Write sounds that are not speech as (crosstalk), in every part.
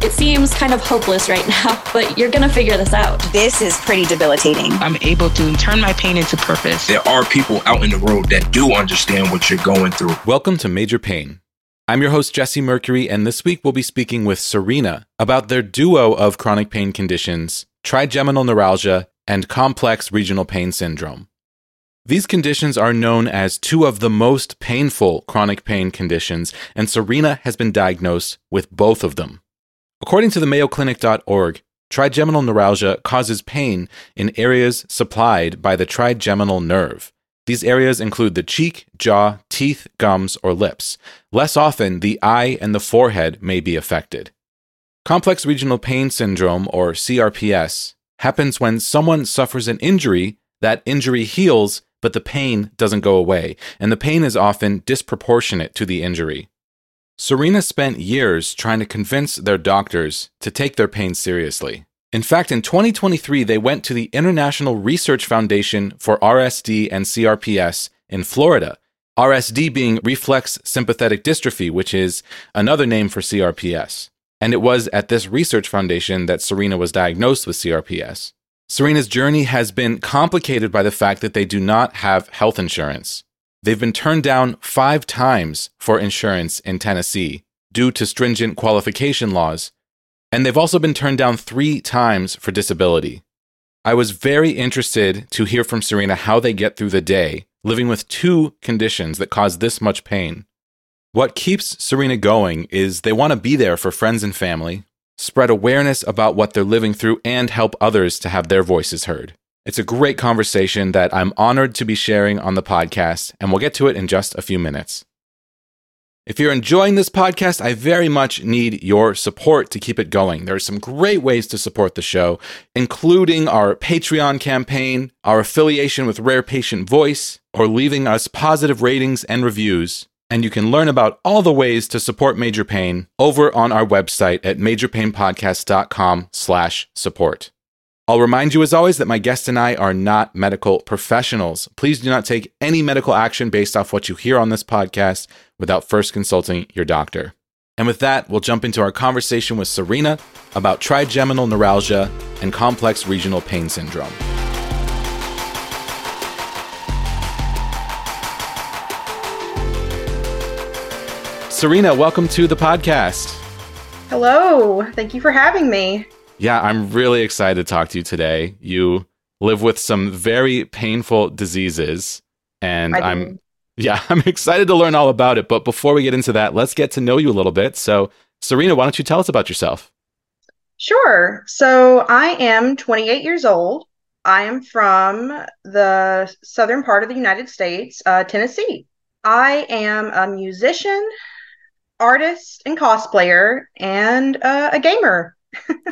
It seems kind of hopeless right (laughs) now, but you're going to figure this out. This is pretty debilitating. I'm able to turn my pain into purpose. There are people out in the world that do understand what you're going through. Welcome to Major Pain. I'm your host, Jesse Mercury, and this week we'll be speaking with Serena about their duo of chronic pain conditions, trigeminal neuralgia and complex regional pain syndrome. These conditions are known as two of the most painful chronic pain conditions, and Serena has been diagnosed with both of them. According to the MayoClinic.org, trigeminal neuralgia causes pain in areas supplied by the trigeminal nerve. These areas include the cheek, jaw, teeth, gums, or lips. Less often, the eye and the forehead may be affected. Complex regional pain syndrome, or CRPS, happens when someone suffers an injury, that injury heals, but the pain doesn't go away, and the pain is often disproportionate to the injury. Serena spent years trying to convince their doctors to take their pain seriously. In fact, in 2023, they went to the International Research Foundation for RSD and CRPS in Florida, RSD being reflex sympathetic dystrophy, which is another name for CRPS. And it was at this research foundation that Serena was diagnosed with CRPS. Serena's journey has been complicated by the fact that they do not have health insurance. They've been turned down five times for insurance in Tennessee due to stringent qualification laws, and they've also been turned down three times for disability. I was very interested to hear from Serena how they get through the day living with two conditions that cause this much pain. What keeps Serena going is they want to be there for friends and family, spread awareness about what they're living through, and help others to have their voices heard. It's a great conversation that I'm honored to be sharing on the podcast, and we'll get to it in just a few minutes. If you're enjoying this podcast, I very much need your support to keep it going. There are some great ways to support the show, including our Patreon campaign, our affiliation with Rare Patient Voice, or leaving us positive ratings and reviews and you can learn about all the ways to support Major Pain over on our website at majorpainpodcast.com slash support. I'll remind you as always that my guest and I are not medical professionals. Please do not take any medical action based off what you hear on this podcast without first consulting your doctor. And with that, we'll jump into our conversation with Serena about trigeminal neuralgia and complex regional pain syndrome. Serena, welcome to the podcast. Hello. Thank you for having me. Yeah, I'm really excited to talk to you today. You live with some very painful diseases, and I'm (laughs) yeah, I'm excited to learn all about it. But before we get into that, let's get to know you a little bit. So, Serena, why don't you tell us about yourself? Sure. So, I am 28 years old. I am from the southern part of the United States, uh, Tennessee. I am a musician, artist and cosplayer and uh, a gamer.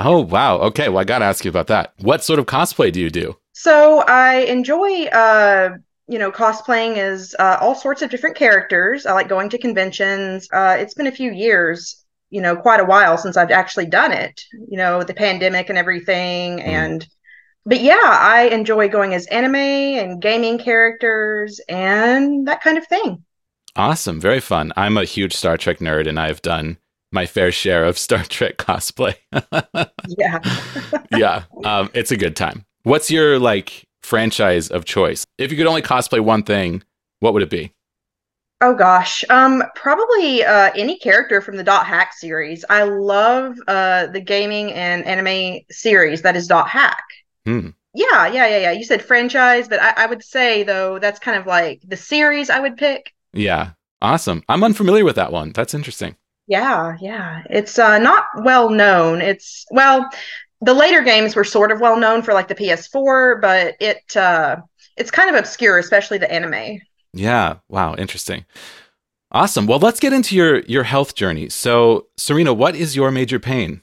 Oh, wow. Okay. Well, I got to ask you about that. What sort of cosplay do you do? So I enjoy, uh, you know, cosplaying as uh, all sorts of different characters. I like going to conventions. Uh, it's been a few years, you know, quite a while since I've actually done it, you know, the pandemic and everything. Mm. And, but yeah, I enjoy going as anime and gaming characters and that kind of thing. Awesome. Very fun. I'm a huge Star Trek nerd and I've done my fair share of Star (laughs) Trek cosplay. yeah. (laughs) yeah. Um, it's a good time. What's your like franchise of choice? If you could only cosplay one thing, what would it be? Oh gosh, um, probably uh, any character from the Dot Hack series. I love uh, the gaming and anime series that is Dot Hack. Hmm. Yeah, yeah, yeah, yeah. You said franchise, but I, I would say though that's kind of like the series I would pick. Yeah. Awesome. I'm unfamiliar with that one. That's interesting. Yeah, yeah. It's uh, not well known. It's well, the later games were sort of well known for like the PS4, but it uh, it's kind of obscure, especially the anime. Yeah. Wow. Interesting. Awesome. Well, let's get into your your health journey. So, Serena, what is your major pain?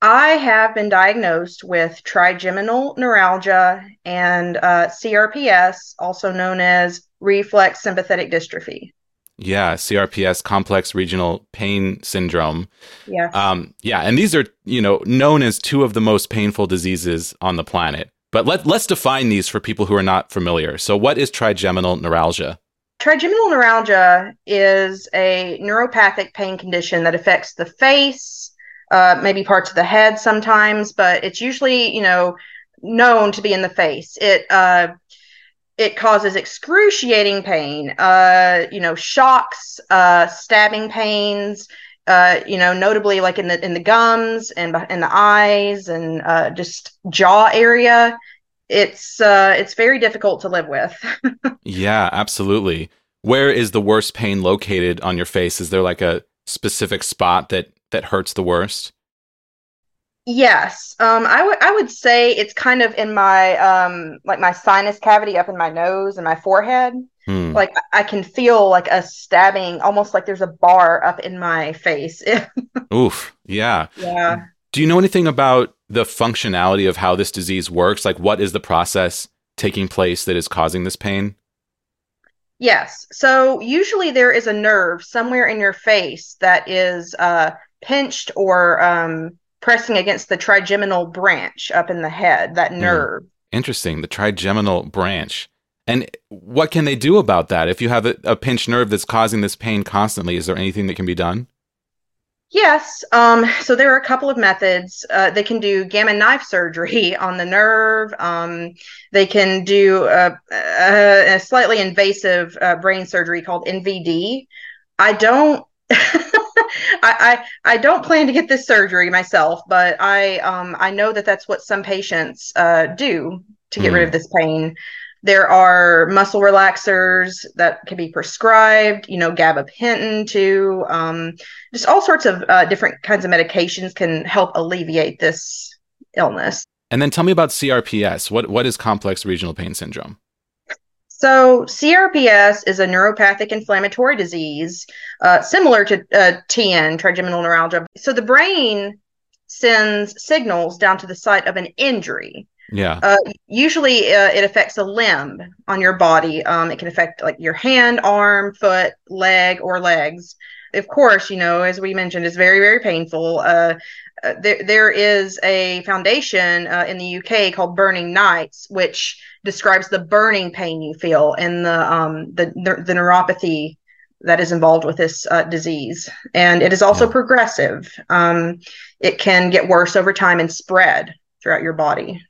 I have been diagnosed with trigeminal neuralgia and uh, CRPS, also known as reflex sympathetic dystrophy. Yeah, CRPS, complex regional pain syndrome. Yeah. Um, yeah, and these are, you know, known as two of the most painful diseases on the planet. But let, let's define these for people who are not familiar. So, what is trigeminal neuralgia? Trigeminal neuralgia is a neuropathic pain condition that affects the face, uh, maybe parts of the head sometimes, but it's usually, you know, known to be in the face. It uh, it causes excruciating pain, uh, you know, shocks, uh, stabbing pains, uh, you know, notably like in the in the gums and in the eyes and uh, just jaw area. It's uh, it's very difficult to live with. (laughs) yeah, absolutely. Where is the worst pain located on your face? Is there like a specific spot that that hurts the worst? Yes, um, I would I would say it's kind of in my um, like my sinus cavity up in my nose and my forehead. Hmm. Like I can feel like a stabbing, almost like there's a bar up in my face. (laughs) Oof, yeah, yeah. Do you know anything about the functionality of how this disease works? Like, what is the process taking place that is causing this pain? Yes. So usually there is a nerve somewhere in your face that is uh, pinched or um, pressing against the trigeminal branch up in the head, that hmm. nerve. Mm. Interesting. The trigeminal branch. And what can they do about that? If you have a, a, pinched nerve that's causing this pain constantly, is there anything that can be done? Yes. Um, so there are a couple of methods. Uh, they can do gamma knife surgery (laughs) on the nerve. Um, they can do a, a, a slightly invasive uh, brain surgery called MVD. I don't (laughs) I, I, I don't plan to get this surgery myself, but I um I know that that's what some patients uh, do to get mm. rid of hmm. this pain. There are muscle relaxers that can be prescribed, you know, gabapentin too. Um, just all sorts of uh, different kinds of medications can help alleviate this illness. And then tell me about CRPS. What what is complex regional pain syndrome? So, CRPS is a neuropathic inflammatory disease uh, similar to uh, TN, trigeminal neuralgia. So, the brain sends signals down to the site of an injury. Yeah. Uh, usually, uh, it affects a limb on your body. Um, it can affect like your hand, arm, foot, leg, or legs. Of course, you know, as we mentioned, it's very, very painful. Uh, uh, there, there is a foundation uh, in the UK called Burning Nights, which describes the burning pain you feel and the um, the, the neuropathy that is involved with this uh, disease. And it is also yeah. progressive. Um, it can get worse over time and spread throughout your body.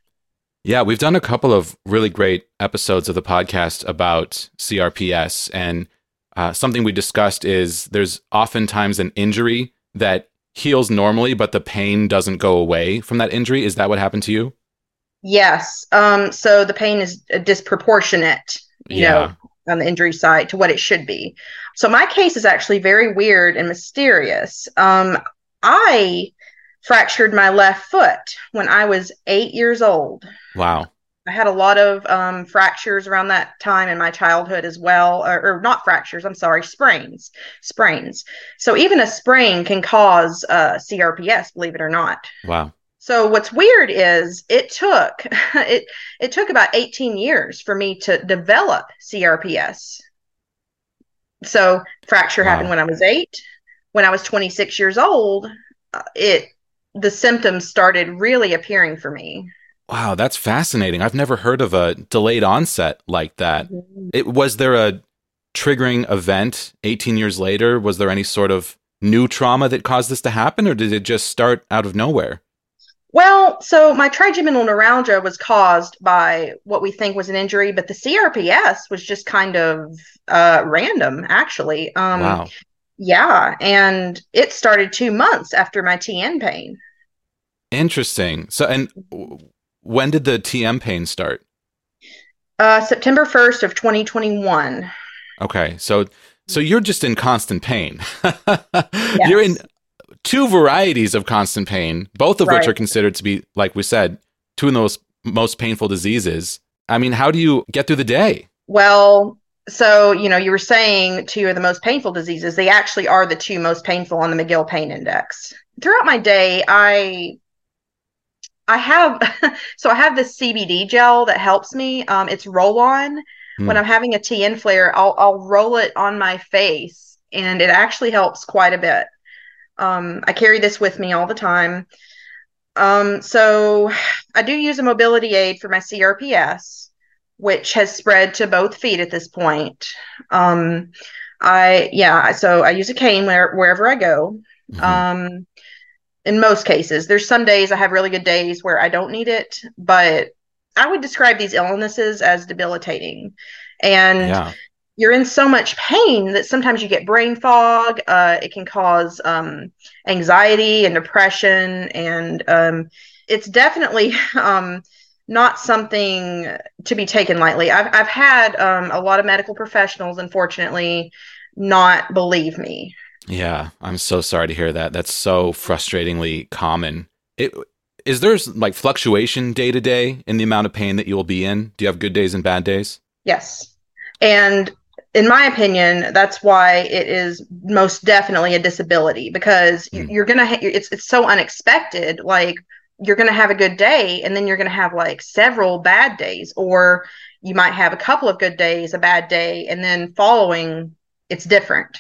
Yeah, we've done a couple of really great episodes of the podcast about CRPS. And uh, something we discussed is there's oftentimes an injury that heals normally, but the pain doesn't go away from that injury. Is that what happened to you? Yes. Um, so the pain is disproportionate, you yeah. know, on the injury side to what it should be. So my case is actually very weird and mysterious. Um, I fractured my left foot when I was eight years old. Wow. I had a lot of um, fractures around that time in my childhood as well, or, or, not fractures. I'm sorry, sprains, sprains. So even a sprain can cause uh, CRPS, believe it or not. Wow. So what's weird is it took (laughs) it it took about 18 years for me to develop CRPS. So fracture wow. happened when I was eight. When I was 26 years old, uh, it the symptoms started really appearing for me. Wow, that's fascinating. I've never heard of a delayed onset like that. Mm-hmm. It was there a triggering event 18 years later? Was there any sort of new trauma that caused this to happen or did it just start out of nowhere? Well, so my trigeminal neuralgia was caused by what we think was an injury, but the CRPS was just kind of uh, random, actually. Um, wow. Yeah, and it started two months after my TN pain. Interesting. So, and when did the TN pain start? Uh, September 1st of 2021. Okay. So so you're just in constant pain. (laughs) yes. You're in two varieties of constant pain, both of right. which are considered to be like we said, two of the most most painful diseases. I mean, how do you get through the day? Well, so you know, you were saying two of the most painful diseases. They actually are the two most painful on the McGill Pain Index. Throughout my day, I I have (laughs) so I have this CBD gel that helps me. Um, it's roll on. Mm. When I'm having a TN flare, I'll I'll roll it on my face, and it actually helps quite a bit. Um, I carry this with me all the time. Um, so I do use a mobility aid for my CRPS, which has spread to both feet at this point. Um, I yeah, so I use a cane where, wherever I go. Mm-hmm. Um, in most cases. There's some days I have really good days where I don't need it, but I would describe these illnesses as debilitating. And Yeah. You're in so much pain that sometimes you get brain fog. Uh, it can cause um, anxiety and depression, and um, it's definitely (laughs) um, not something to be taken lightly. I've I've had um, a lot of medical professionals, unfortunately, not believe me. Yeah, I'm so sorry to hear that. That's so frustratingly common. It is there's like fluctuation day to day in the amount of pain that you will be in. Do you have good days and bad days? Yes, and in my opinion, that's why it is most definitely a disability because Mm. you're gonna. Ha- it's it's so unexpected. Like you're gonna have a good day, and then you're gonna have like several bad days, or you might have a couple of good days, a bad day, and then following it's different.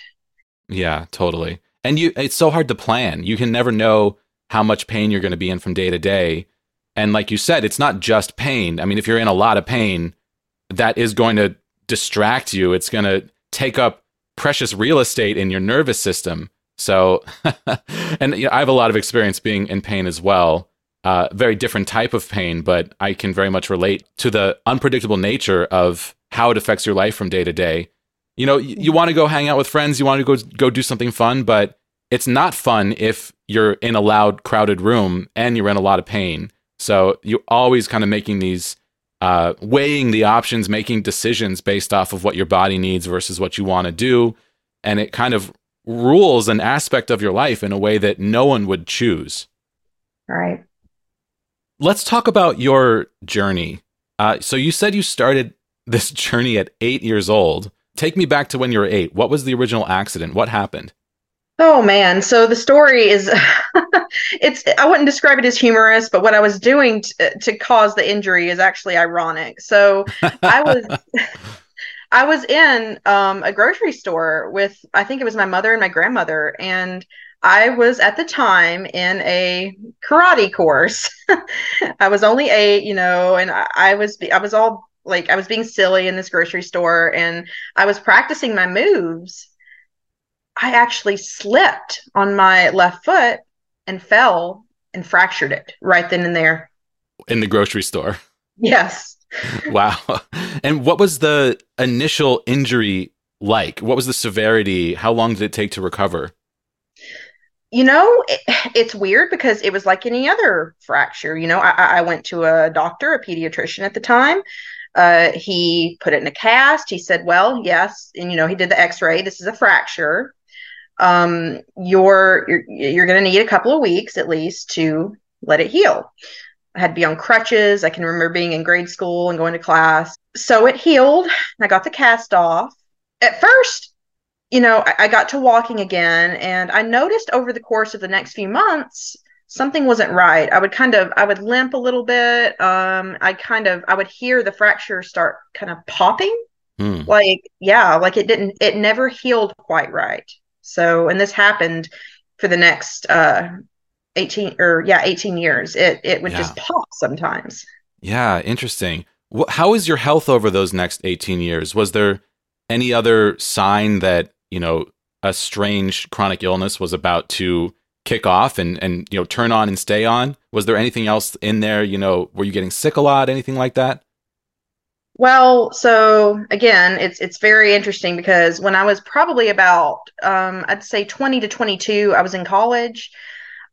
Yeah, totally. And you it's so hard to plan. You can never know how much pain you're going to be in from day to day. And like you said, it's not just pain. I mean, if you're in a lot of pain, that is going to distract you. It's going to take up precious real estate in your nervous system. So, (laughs) and you know, I have a lot of experience being in pain as well. Uh, very different type of pain, but I can very much relate to the unpredictable nature of how it affects your life from day to day. You know, you, you want to go hang out with friends, you want to go go do something fun, but it's not fun if you're in a loud, crowded room and you're in a lot of pain. So you're always kind of making these uh, weighing the options, making decisions based off of what your body needs versus what you want to do. And it kind of rules an aspect of your life in a way that no one would choose. Right. Let's talk about your journey. Uh, so you said you started this (laughs) journey at eight years old. Take me back to when you were eight. What was the original accident? What happened? Oh man, so the story is (laughs) it's I wouldn't describe it as humorous, but what I was doing t- to cause the injury is actually ironic. So I was (laughs) I was in um, a grocery store with I think it was my mother and my grandmother and I was at the time in a karate course. (laughs) I was only 8, you know, and I, I was I was all like I was being silly in this grocery store and I was practicing my moves I actually slipped on my left foot and fell and fractured it right then and there. In the grocery store. Yes. (laughs) wow. And what was the initial injury like? What was the severity? How long did it take to recover? You know, it, it's weird because it was like any other fracture. You know, I, I went to a doctor, a pediatrician at the time. Uh, he put it in a cast. He said, "Well, yes," and you know, he did the X-ray. This is a fracture. Um, you're you're, you're going to need a couple of weeks at least to let it heal. I had to be on crutches. I can remember being in grade school and going to class. So it healed. I got the cast off. At first, you know, I, I got to walking again, and I noticed over the course of the next few months something wasn't right. I would kind of I would limp a little bit. Um, I kind of I would hear the fracture start kind of popping. Hmm. Like yeah, like it didn't it never healed quite right. So and this happened for the next uh 18 or yeah 18 years. It it would Yeah. just pop sometimes. Yeah, interesting. How was your health over those next 18 years? Was there any other sign that, you know, a strange chronic illness was about to kick off and and you know turn on and stay on? Was there anything else in there, you know, were you getting sick a lot, anything like that? Well, so again, it's it's very interesting because when I was probably about um, I'd say 20 to 22, I was in college.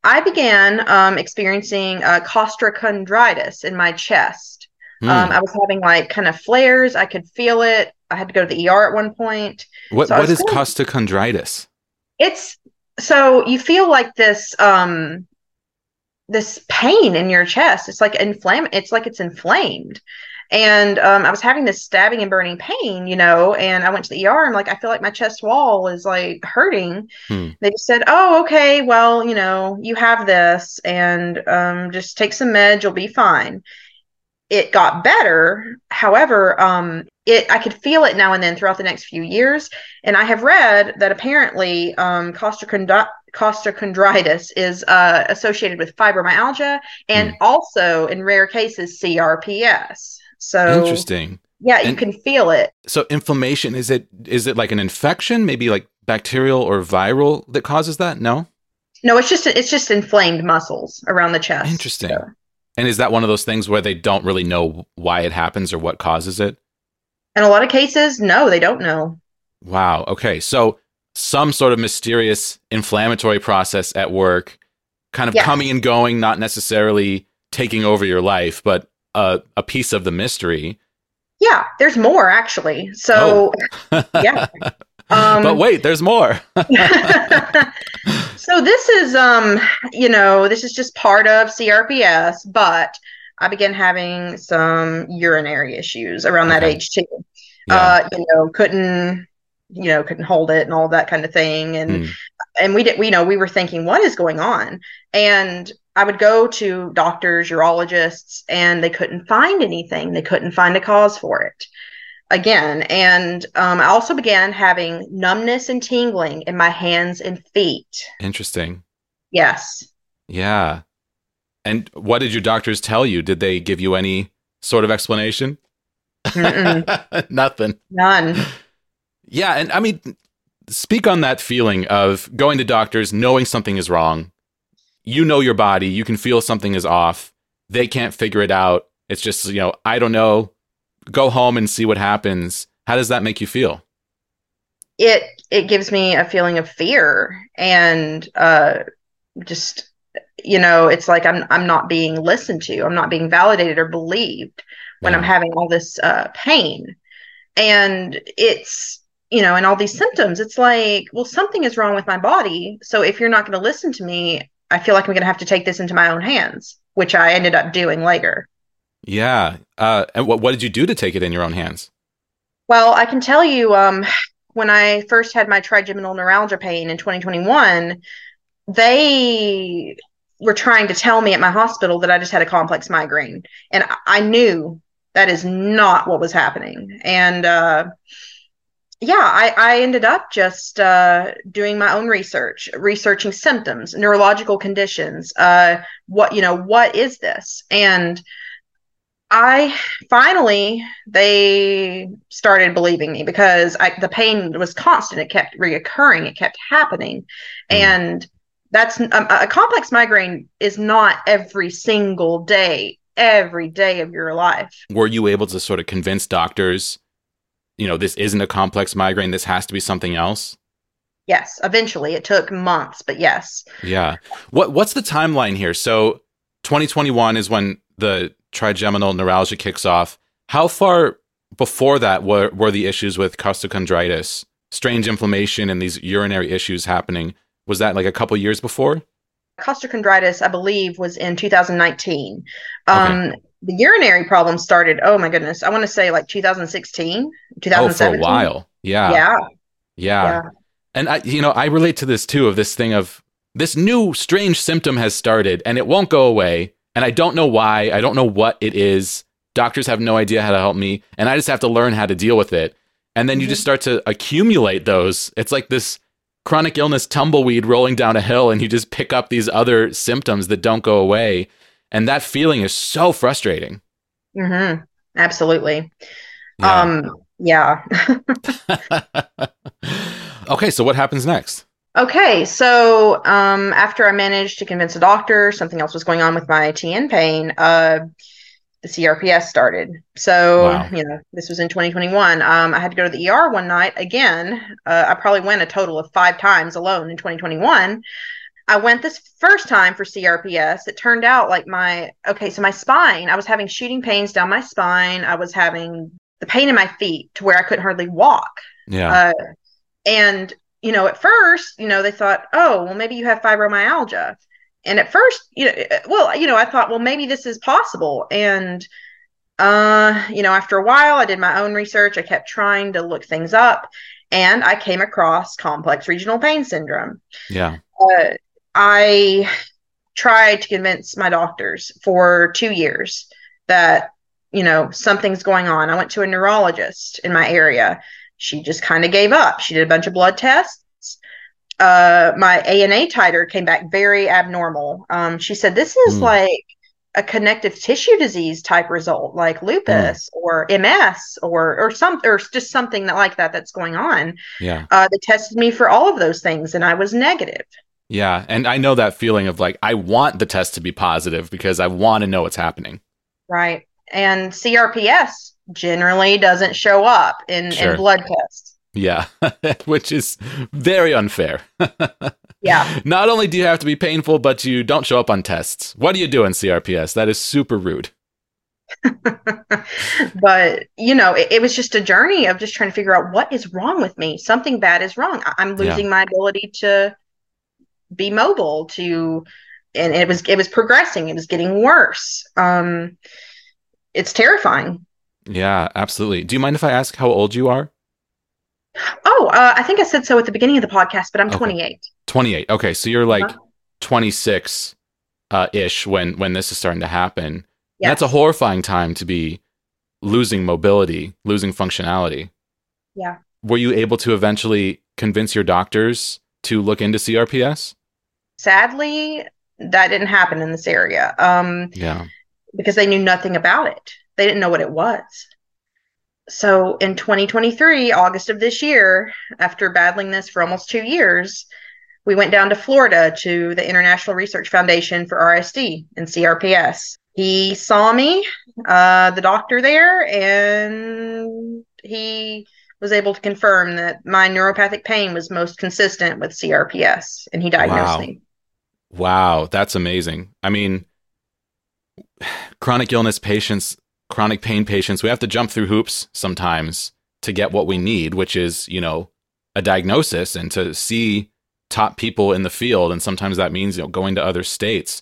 I began um, experiencing uh, costochondritis in my chest. Hmm. Um, I was having like kind of flares. I could feel it. I had to go to the ER at one point. what so what is costochondritis? It's so you feel like this um this pain in your chest. It's like inflam it's like it's inflamed. And um, I was having this stabbing and burning pain, you know, and I went to the ER. I'm like, I feel like my chest wall is like hurting. Hmm. They just said, Oh, okay, well, you know, you have this and um, just take some meds, you'll be fine. It got better. However, um, it I could feel it now and then throughout the next few years. And I have read that apparently um, costochondri- costochondritis is uh, associated with fibromyalgia and Hmm. also, in rare cases, CRPS. So, Interesting. yeah, you And- can feel it. So inflammation is it is it like an infection, maybe like bacterial or viral that causes that? No? No, it's just it's just inflamed muscles around the chest. Interesting. So- And is that one of those things where they don't really know why it happens or what causes it? In a lot of cases, no, they don't know. Wow. Okay. So some sort of mysterious inflammatory process at work, kind of Yes. coming and going, not necessarily taking over your life, but a, a piece of the mystery. Yeah, there's more actually. So yeah. (laughs) Um, but wait, there's more. (laughs) so this is um you know this is just part of crps but i began having some urinary issues around that Okay. age too Yeah. uh you know couldn't you know couldn't hold it and all that kind of thing and Mm. and we did we you know we were thinking what is going on and i would go to doctors urologists and they couldn't find anything they couldn't find a cause for it again and um, i also began having numbness and tingling in my hands and feet Interesting. yes Yeah. And what did your doctors tell you? Did they give you any sort of explanation? (laughs) Nothing. none Yeah, and I mean, speak on that feeling of going to doctors, knowing something is wrong. You know your body, you can feel something is off. They can't figure it out. It's just, you know, I don't know. Go home and see what happens. How does that make you feel? it it gives me a feeling of fear and uh just you know it's like i'm i'm not being listened to i'm not being validated or believed when i'm having all this uh pain and it's you know and all these symptoms it's like well something is wrong with my body so if you're not going to listen to me i feel like i'm going to have to take this into my own hands which i ended up doing later Yeah. Uh, and what, what did you do to take it in your own hands? Well, I can tell you, um, when I first had my trigeminal neuralgia pain in 2021, they were trying to tell me at my hospital that I just had a complex migraine. And I- I knew that is not what was happening. And uh, yeah, I, I ended up just uh, doing my own research, researching symptoms, neurological conditions. Uh, what, you know, what is this? And I finally they started believing me because I, the pain was constant. It kept reoccurring. It kept happening, Mhm. and that's a, a complex migraine is not every single day, every day of your life. Were you able to sort of convince doctors, you know, this isn't a complex migraine, this has to be something else? Yes, eventually it took months, but yes, Yeah. What what's the timeline here? So 2021 is when the trigeminal neuralgia kicks off. How far before that were, were the issues with costochondritis, strange inflammation and these urinary issues happening? Was that like a couple years before? costochondritis, I believe, was in 2019. Um, The urinary problem started. Oh my goodness, I want to say like 2016, 2017. Oh, for 2017. a while. Yeah. Yeah, Yeah. yeah. And I, you know, I relate to this too of this thing of this new strange symptom has started and it won't go away. And I don't know why. I don't know what it is. Doctors have no idea how to help me. And I just have to learn how to deal with it. And then you just mm-hmm. start to accumulate those. It's like this chronic illness tumbleweed rolling down a hill, and you just pick up these other symptoms that don't go away. And that feeling is so frustrating. hmm Absolutely. Yeah. Um, yeah. (laughs) okay, so what happens next? Okay, so um, after I managed to convince a doctor something else was going on with my TN pain, uh, the CRPS started. So, Wow. you know, this was in 2021. Um, I had to go to the ER one night again. Uh, I probably went a total of five times alone in 2021. I went this first time for CRPS. It turned out like my, okay, so my spine, I was having shooting pains down my spine. I was having the pain in my feet to where I couldn't hardly walk. Yeah. Uh, and you know, at first, you know, they thought, oh, well, maybe you have fibromyalgia. And at first, you know, uh, well, you know, I thought, well, maybe this is possible. And uh, you know, after a while, I did my own research. I kept trying to look things up, and I came across complex regional pain syndrome. yeah. Uh, I tried to convince my doctors for two years that you know something's going on. I went to a neurologist in my area. She just kind of gave up. She did a bunch of blood tests. Uh, my ANA titer came back very abnormal. Um, she said this is Hmm. like a connective tissue disease type result, like lupus or MS or or some or just something that like that that's going on. Yeah. Uh, they tested me for all of those things, and I was negative. Yeah. And I know that feeling of like, I want the test to be positive because I want to know what's happening. Right. And CRPS generally doesn't show up in, Sure. in blood tests. Yeah. (laughs) Which is very unfair. (laughs) Yeah. Not only do you have to be painful, but you don't show up on tests. What do you do in CRPS? That is super rude. (laughs) but you know it, it was just a journey of just trying to figure out what is wrong with me something bad is wrong I- i'm Yeah. losing my ability to be mobile to and it was it was progressing it was getting worse um it's terrifying Yeah, absolutely. Do you mind if I ask how old you are? oh uh, i think i said so at the beginning of the podcast but i'm Okay. 28 28. Okay, so you're like Uh-huh. 26 uh, ish when when this is starting to happen. yeah That's a horrifying time to be losing mobility, losing functionality. Yeah. Were you able to eventually convince your doctors to look into CRPS? sadly that didn't happen in this area um Yeah. because they knew nothing about it. They didn't know what it was. So in 2023, August of this year, after battling this for almost two years, we went down to Florida to the International Research Foundation for RSD and CRPS. He saw me, uh, the doctor there, and he was able to confirm that my neuropathic pain was most consistent with CRPS, and he diagnosed Wow. me. Wow, that's amazing. I mean, (sighs) chronic illness patients, chronic pain patients, we have to jump through hoops sometimes to get what we need, which is, you know, a diagnosis and to see top people in the field. And sometimes that means, you know, going to other states,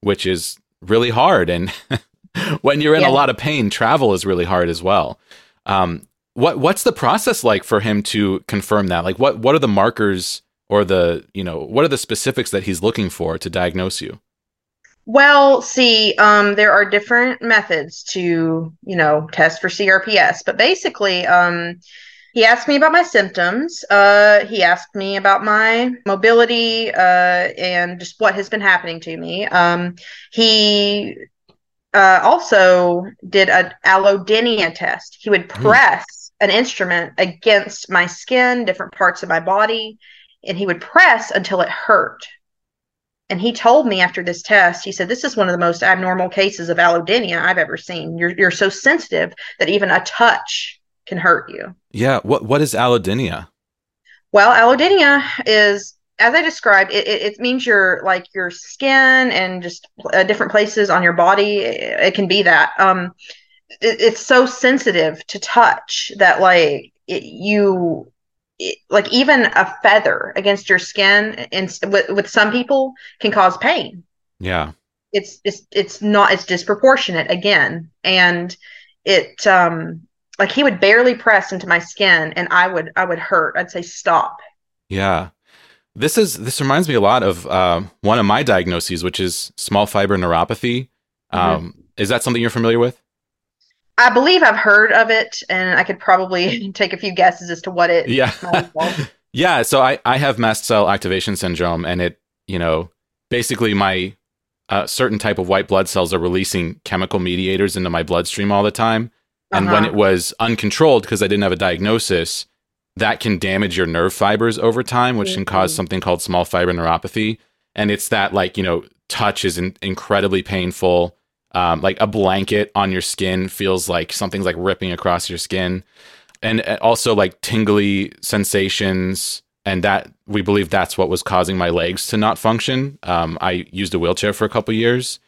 which is really hard. And (laughs) when you're in Yeah. a lot of pain, travel is really hard as well. Um, what what's the process like for him to confirm that? Like what what are the markers or the, you know, what are the specifics that he's looking for to diagnose you? Well, see, um, there are different methods to, you know, test for CRPS, but basically, um, he asked me about my symptoms. Uh, he asked me about my mobility, uh, and just what has been happening to me. Um, he uh, also did an allodynia test. He would press an instrument against my skin, different parts of my body, and he would press until it hurt. And he told me after this test, he said, This is one of the most abnormal cases of allodynia I've ever seen. You're, you're so sensitive that even a touch can hurt you. Yeah, what what is allodynia? Well, allodynia is, as I described, it, it, it means your like your skin and just uh, different places on your body. It, it can be that. Um, it, it's so sensitive to touch that like it, you. It, like even a feather against your skin, and with, with some people, can cause pain. Yeah. it's it's it's not it's disproportionate again and it um like he would barely press into my skin and i would i would hurt i'd say stop Yeah. This is this reminds me a lot of uh, one of my diagnoses, which is small fiber neuropathy. Um, Is that something you're familiar with? I believe i've heard of it and i could probably (laughs) take a few guesses as to what it Yeah. (laughs) (laughs) yeah. So I, I have mast cell activation syndrome, and it, you know, basically my uh, certain type of white blood cells are releasing chemical mediators into my bloodstream all the time. And when Uh-huh. it was uncontrolled because I didn't have a diagnosis, that can damage your nerve fibers over time, which can cause Mhm. something called small fiber neuropathy. And it's that, like, you know, touch is in- incredibly painful. Um, like a blanket on your skin feels like something's like ripping across your skin. And uh, also like tingly sensations. And that we believe that's what was causing my legs to not function. Um, I used a wheelchair for a couple years.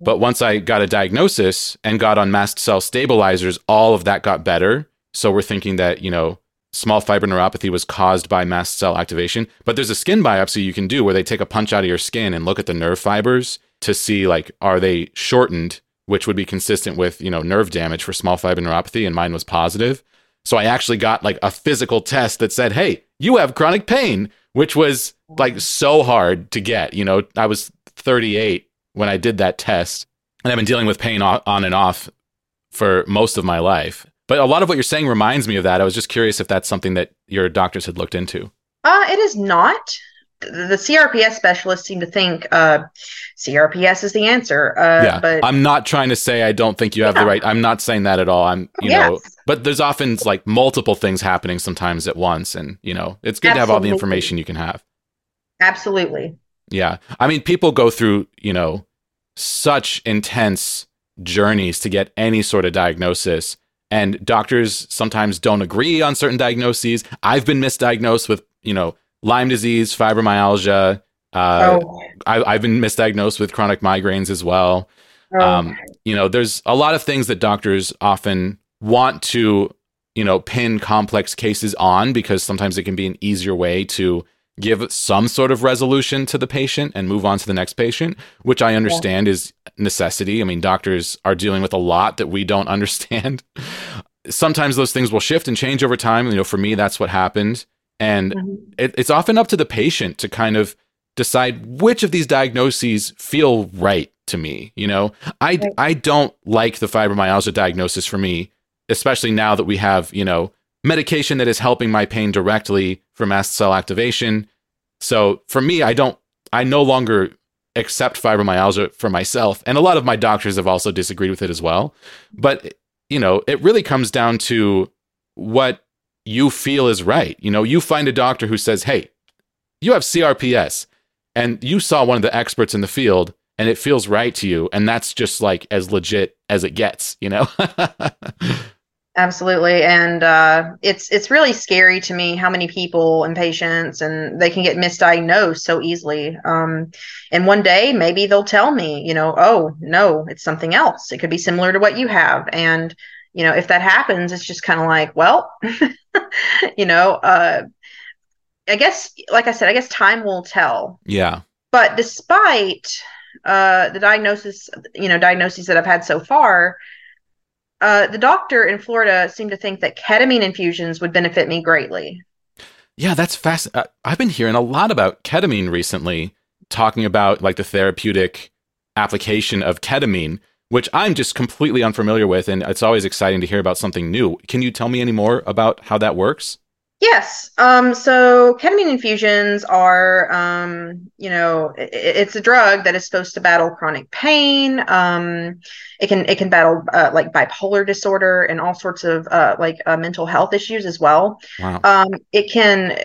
But once I got a diagnosis and got on mast cell stabilizers, all of that got better. So we're thinking that, you know, small fiber neuropathy was caused by mast cell activation. But there's a skin biopsy you can do where they take a punch out of your skin and look at the nerve fibers to see like are they shortened, which would be consistent with, you know, nerve damage for small fiber neuropathy and mine was positive. So I actually got like a physical test that said, "Hey, you have chronic pain," which was like so hard to get, you know. I was 38 when I did that test, and I've been dealing with pain on and off for most of my life. But a lot of what you're saying reminds me of that. I was just curious if that's something that your doctors had looked into. uh it is not the crps specialists seem to think uh crps is the answer uh yeah, but I'm not trying to say I don't think you have the right. I'm not saying that at all. I'm, you Yes. know, but there's often like multiple things happening sometimes at once, and you know, it's good to have all the information you can have. absolutely Yeah. I mean, people go through, you know, such intense journeys to get any sort of diagnosis. And doctors sometimes don't agree on certain diagnoses. I've been misdiagnosed with, you know, Lyme disease, fibromyalgia. Uh, oh. I, have been misdiagnosed with chronic migraines as well. Oh. Um, you know, there's a lot of things that doctors often want to, you know, pin complex cases on because sometimes it can be an easier way to give some sort of resolution to the patient and move on to the next patient, which I understand yeah. is necessity. I mean, doctors are dealing with a lot that we don't (laughs) understand. Sometimes those things will shift and change over time. You know, for me, that's what happened. And mm-hmm. it, it's often up to the patient to kind of decide which of these diagnoses feel right to me. You know, I, right. I don't like the fibromyalgia diagnosis for me, especially now that we have, you know, medication that is helping my pain directly for mast cell activation. So for me, I don't, I no longer accept fibromyalgia for myself. And a lot of my doctors have also disagreed with it as well. But, you know, it really comes down to what you feel is right. You know, you find a doctor who says, hey, you have CRPS and you saw one of the experts in the field and it feels right to you. And that's just like as legit as it gets, you know? (laughs) Absolutely, and uh, it's it's really scary to me how many people and patients and they can get misdiagnosed so easily. Um, and one day maybe they'll tell me, you know, oh no, it's something else. It could be similar to what you have, and you know, if that happens, it's just kind of like, well, (laughs) (laughs) you know, uh, I guess, like I said, I guess time will tell. Yeah. But despite uh, the diagnosis, you know, diagnoses that I've had so far uh, the doctor in Florida seemed to think that ketamine infusions would benefit me greatly. Yeah, that's fast. Uh, I've been hearing a lot about ketamine recently, talking about like the therapeutic application of ketamine, which I'm just completely unfamiliar with. And it's always exciting to hear about something new. Can you tell me any more about how that works? Yes. Um, so ketamine infusions are, um, you know, it, it's a drug that is supposed to battle chronic pain. Um, it can it can battle uh, like bipolar disorder and all sorts of uh, like uh, mental health issues as well. Wow. Um, it can,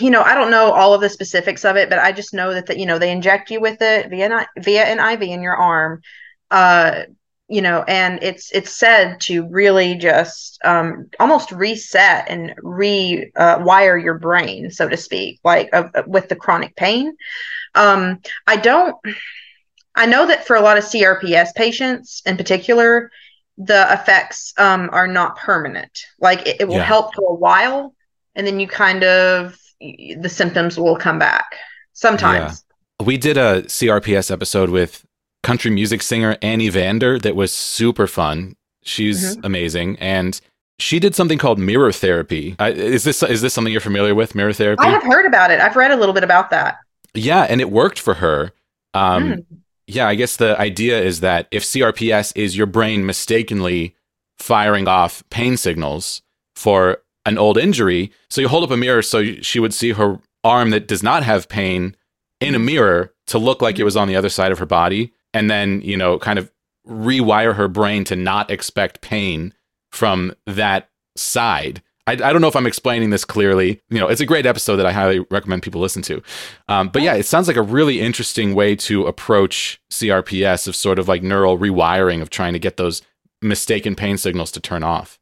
you know, I don't know all of the specifics of it, but I just know that that you know they inject you with it via via an IV in your arm. Uh, you know and it's it's said to really just um, almost reset and rewire uh, your brain so to speak like uh, with the chronic pain um, i don't i know that for a lot of crps patients in particular the effects um, are not permanent like it, it will yeah. help for a while and then you kind of the symptoms will come back sometimes yeah. we did a crps episode with country music singer Annie Vander that was super fun. She's mm-hmm. amazing, and she did something called mirror therapy. Uh, is this is this something you're familiar with? Mirror therapy. I have heard about it. I've read a little bit about that. Yeah, and it worked for her. Um, mm. Yeah, I guess the idea is that if CRPS is your brain mistakenly firing off pain signals for an old injury, so you hold up a mirror so she would see her arm that does not have pain in a mirror to look like it was on the other side of her body and then, you know, kind of rewire her brain to not expect pain from that side. I, I, don't know if I'm explaining this clearly. You know, it's a great episode that I highly recommend people listen to. Um, but yeah, it sounds like a really interesting way to approach CRPS of sort of like neural rewiring of trying to get those mistaken pain signals to turn off.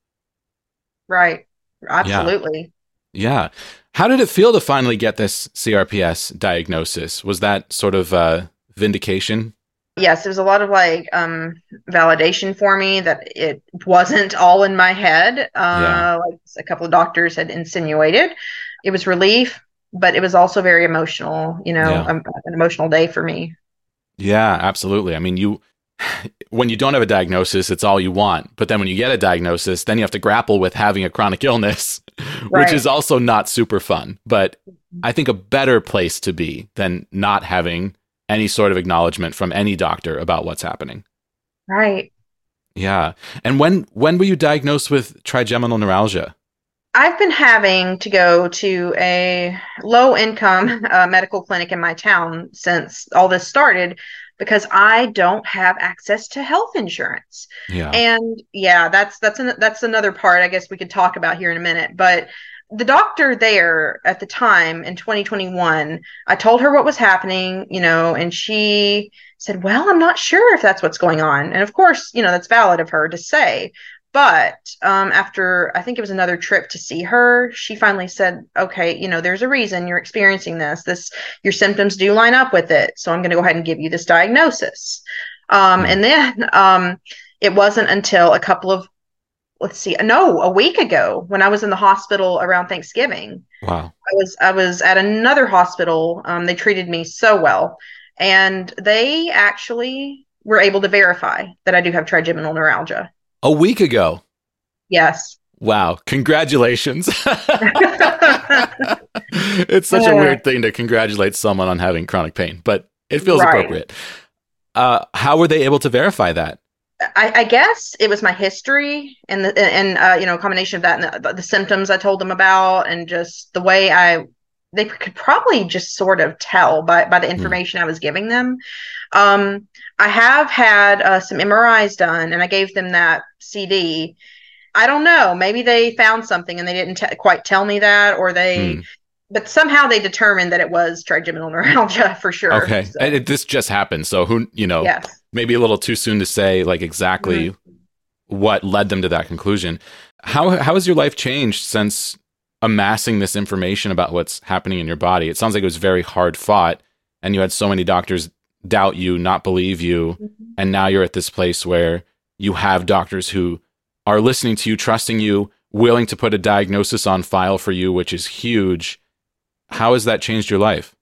Right. Absolutely. Yeah. yeah. How did it feel to finally get this CRPS diagnosis? Was that sort of uh, vindication? Yes, was a lot of like um, validation for me that it wasn't all in my head, uh, yeah. like a couple of doctors had insinuated. It was relief, but it was also very emotional. You know, yeah. um, an emotional day for me. Yeah, absolutely. I mean, you (sighs) when you don't have a diagnosis, it's all you want. But then when you get a diagnosis, then you have to grapple with having a chronic illness, (laughs) right. which is also not super fun. But I think a better place to be than not having any sort of acknowledgement from any doctor about what's happening. Right. Yeah. And when when were you diagnosed with trigeminal neuralgia? I've been having to go to a low income uh, medical clinic in my town since all this started because I don't have access to health insurance. Yeah. And yeah, that's that's an, that's another part I guess we could talk about here in a minute, but the doctor there at the time in 2021, I told her what was happening, you know, and she said, Well, I'm not sure if that's what's going on. And of course, you know, that's valid of her to say. But um, after I think it was another trip to see her, she finally said, "Okay, you know, there's a reason you're experiencing this. This your symptoms do line up with it, so I'm going to go ahead and give you this diagnosis." Um, and then um, it wasn't until a couple of let's see, no, a week ago when I was in the hospital around Thanksgiving. Wow. I was I was at another hospital. Um, they treated me so well, and they actually were able to verify that I do have trigeminal neuralgia. A week ago. Yes. Wow. Congratulations. (laughs) it's such a weird thing to congratulate someone on having chronic pain, but it feels right. appropriate. Uh, how were they able to verify that? I, I, guess it was my history and the and uh, you know combination of that and the, the, symptoms I told them about and just the way I they could probably just sort of tell by by the hmm. information mm. I was giving them. Um, I have had uh, some MRIs done and I gave them that CD. I don't know. Maybe they found something and they didn't t- quite tell me that, or they mm but somehow they determined that it was trigeminal neuralgia (laughs) for sure. Okay, so. it, this just happened, so who you know? Yes. Maybe a little too soon to say like exactly mm-hmm. what led them to that conclusion. How how has your life changed since amassing this information about what's happening in your body? It sounds like it was very hard fought, and you had so many doctors doubt you, not believe you, mm-hmm. and now you're at this place where you have doctors who are listening to you, trusting you, willing to put a diagnosis on file for you, which is huge how has that changed your life?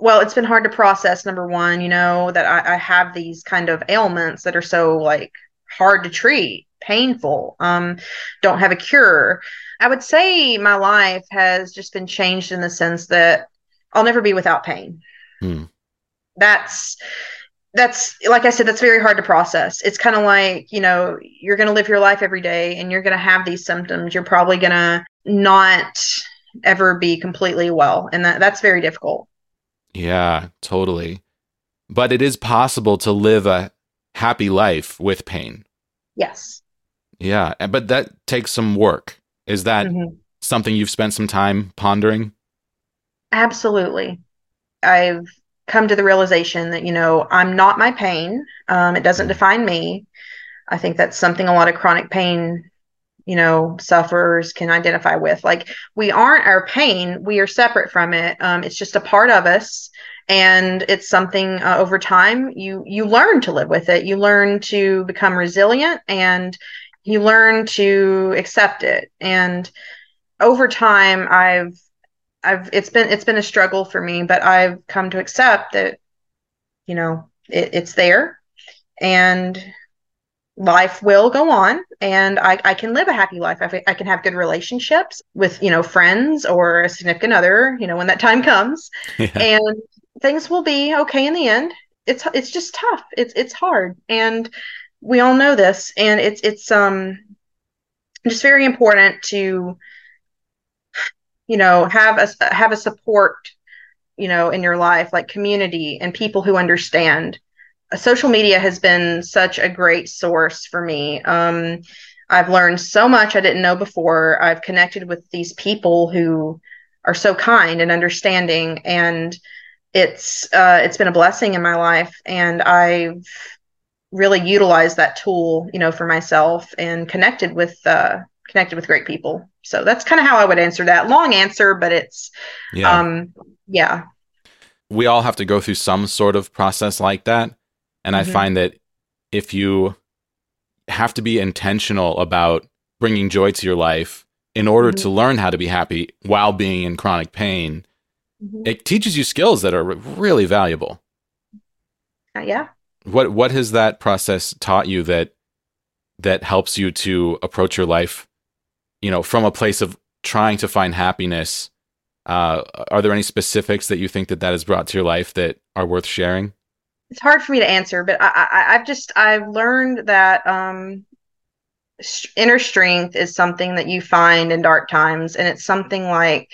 Well, it's been hard to process. Number one, you know that I, I have these kind of ailments that are so like hard to treat, painful, um, don't have a cure. I would say my life has just been changed in the sense that I'll never be without pain. Hmm. That's that's like I said, that's very hard to process. It's kind of like, you know, you're going to live your life every day and you're going to have these symptoms. You're probably going to not ever be completely well and that that's very difficult yeah totally. But it is possible to live a happy life with pain. Yes. Yeah but that takes some work. Is that mm-hmm. something you've spent some time pondering? Absolutely. I've come to the realization that you know i'm not my pain. Um, it doesn't mm. define me. I think that's something a lot of chronic pain you know sufferers can identify with. Like we aren't our pain we are separate from it. Um, it's just a part of us and it's something uh, over time you you learn to live with it. You learn to become resilient and you learn to accept it. And over time i've i've it's been it's been a struggle for me but i've come to accept that you know it, it's there. And life will go on and I, I can live a happy life. I, I can have good relationships with, you know, friends or a significant other, you know, when that time comes (laughs) yeah. and things will be okay in the end. It's, it's just tough. It's, it's hard. And we all know this and it's, it's, um, just very important to, you know, have a, have a support, you know, in your life, like community and people who understand social media has been such a great source for me. Um, I've learned so much I didn't know before. I've connected with these people who are so kind and understanding, and it's uh, it's been a blessing in my life. And I've really utilized that tool, you know, for myself and connected with uh, connected with great people. So that's kind of how I would answer that. Long answer, but it's yeah. um yeah. We all have to go through some sort of process like that. And mm-hmm. I find that if you have to be intentional about bringing joy to your life in order mm-hmm. to learn how to be happy while being in chronic pain, mm-hmm. it teaches you skills that are really valuable. Uh, yeah. What what has that process taught you that that helps you to approach your life, you know, from a place of trying to find happiness? Uh, are there any specifics that you think that that has brought to your life that are worth sharing? It's hard for me to answer, but I, I have just I've learned that um, inner strength is something that you find in dark times, and it's something like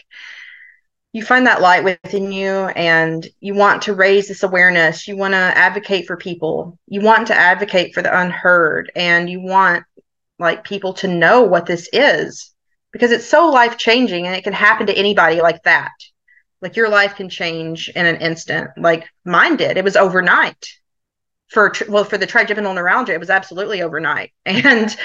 you find that light within you and you want to raise this awareness you want to advocate for people you want to advocate for the unheard and you want like people to know what this is because it's so life changing and it can happen to anybody like that. Like your life can change in an instant, like mine did. It was overnight. For well, for the trigeminal neuralgia, it was absolutely overnight, (laughs) and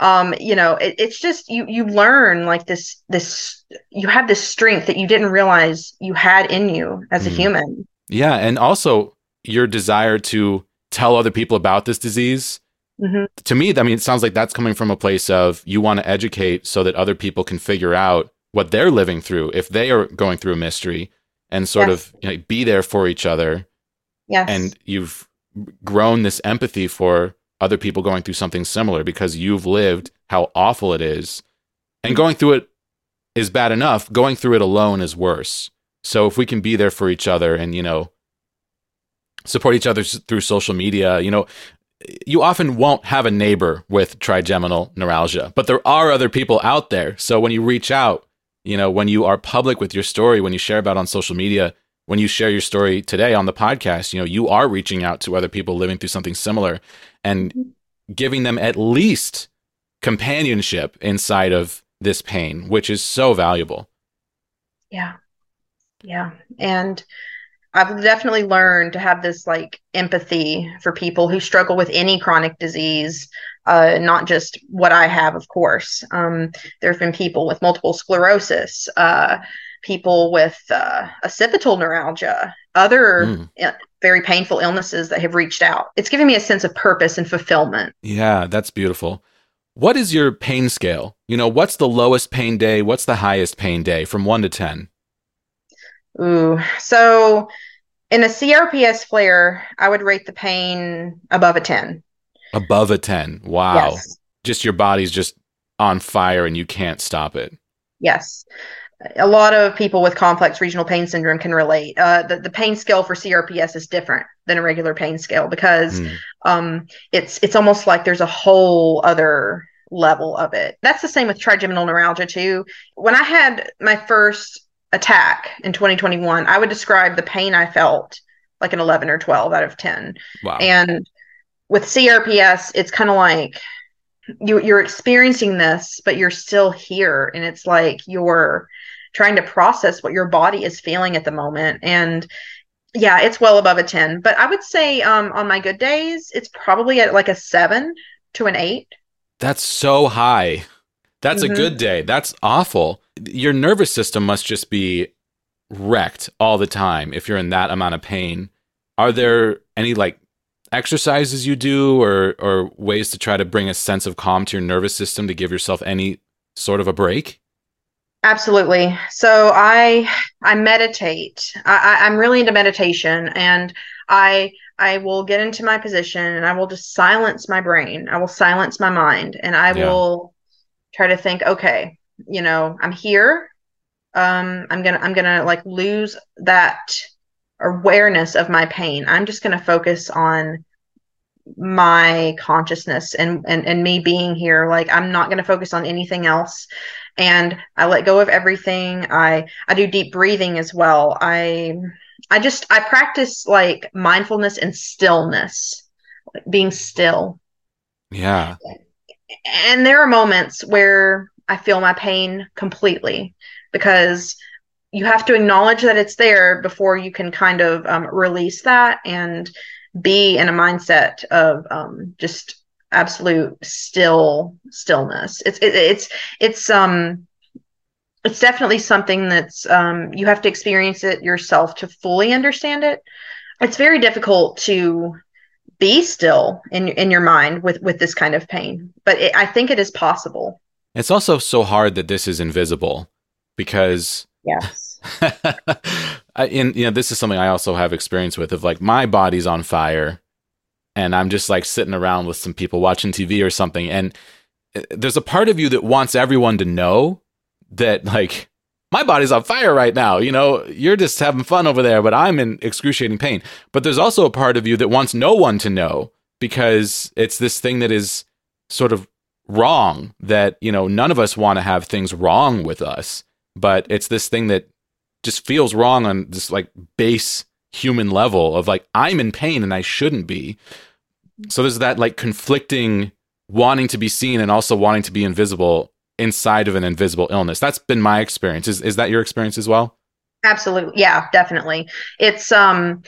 um, you know, it, it's just you you learn like this this you have this strength that you didn't realize you had in you as a Mm. human. Yeah, and also your desire to tell other people about this disease. Mhm. To me, I mean, it sounds like that's coming from a place of you want to educate so that other people can figure out what they're living through if they are going through a mystery and sort Yes. of you know, be there for each other. Yes, And you've grown this empathy for other people going through something similar because you've lived how awful it is. And going through it is bad enough. Going through it alone is worse. So if we can be there for each other and, you know, support each other through social media, you know, you often won't have a neighbor with trigeminal neuralgia, but there are other people out there. So when you reach out, you know, when you are public with your story, when you share about on social media, when you share your story today on the podcast, you know, you are reaching out to other people living through something similar and mm-hmm. giving them at least companionship inside of this pain, which is so valuable. Yeah. Yeah. And I've definitely learned to have this like empathy for people who struggle with any chronic disease, uh, not just what I have, of course. Um, there have been people with multiple sclerosis, uh, people with uh, occipital neuralgia, other Mm. very painful illnesses that have reached out. It's given me a sense of purpose and fulfillment. Yeah, that's beautiful. What is your pain scale? You know, what's the lowest pain day? What's the highest pain day from one to 10? Ooh. So in a CRPS flare, I would rate the pain above a 10. Above a 10. Wow. Yes. Just your body's just on fire and you can't stop it. Yes. A lot of people with complex regional pain syndrome can relate. Uh, the, the pain scale for CRPS is different than a regular pain scale because Mm. um, it's it's almost like there's a whole other level of it. That's the same with trigeminal neuralgia too. When I had my first attack in 2021, I would describe the pain I felt like an 11 or 12 out of 10. Wow. And with CRPS, it's kind of like you, you're experiencing this, but you're still here. And it's like you're trying to process what your body is feeling at the moment. And yeah, it's well above a 10. But I would say um, on my good days, it's probably at like a seven to an eight. That's so high. That's a Mhm. good day. That's awful. Your nervous system must just be wrecked all the time if you're in that amount of pain. Are there any like exercises you do or or ways to try to bring a sense of calm to your nervous system to give yourself any sort of a break? Absolutely. So I I meditate. I, I, I'm really into meditation, and I I will get into my position and I will just silence my brain. I will silence my mind, and I Yeah. will try to think. Okay, you know, I'm here. Um, I'm gonna I'm gonna like lose that awareness of my pain. I'm just gonna focus on my consciousness and and and me being here. Like I'm not gonna focus on anything else and I let go of everything. I I do deep breathing as well. I I just I practice like mindfulness and stillness, like being still. Yeah. And there are moments where I feel my pain completely because you have to acknowledge that it's there before you can kind of um, release that and be in a mindset of um, just absolute still stillness. It's it, it's it's um it's definitely something that's um you have to experience it yourself to fully understand it. It's very difficult to be still in in your mind with with this kind of pain, but it, I think it is possible. It's also so hard that this is invisible because Yes. (laughs) In you know this is something I also have experience with of like my body's on fire and I'm just like sitting around with some people watching TV or something and uh, there's a part of you that wants everyone to know that like my body's on fire right now you know? You're just having fun over there but I'm in excruciating pain. But there's also a part of you that wants no one to know because it's this thing that is sort of wrong that you know none of us want to have things wrong with us but it's this thing that just feels wrong on this like base human level of like I'm in pain and I shouldn't be. So there's that like conflicting wanting to be seen and also wanting to be invisible inside of an invisible illness. That's been my experience. Is is that your experience as well? Absolutely. Yeah, definitely. It's um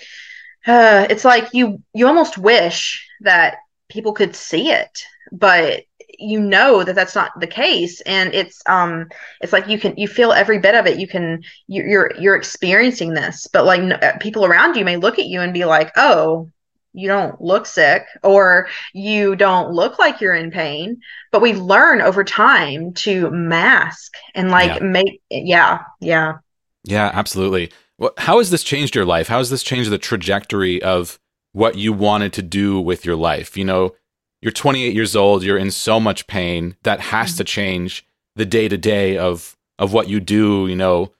uh, (sighs) it's like you you almost wish that people could see it, but you know that that's not the case. And it's um it's like you can you feel every bit of it. You can you, you're you're experiencing this. But like uh, people around you may look at you and be like oh you don't look sick or you don't look like you're in pain. But we learn over time to mask and like yeah. make yeah yeah. Yeah absolutely. Well, how has this changed your life? How has this changed the trajectory of what you wanted to do with your life? You know you're 28 years old you're in so much pain that has to change the day to day of of what you do you know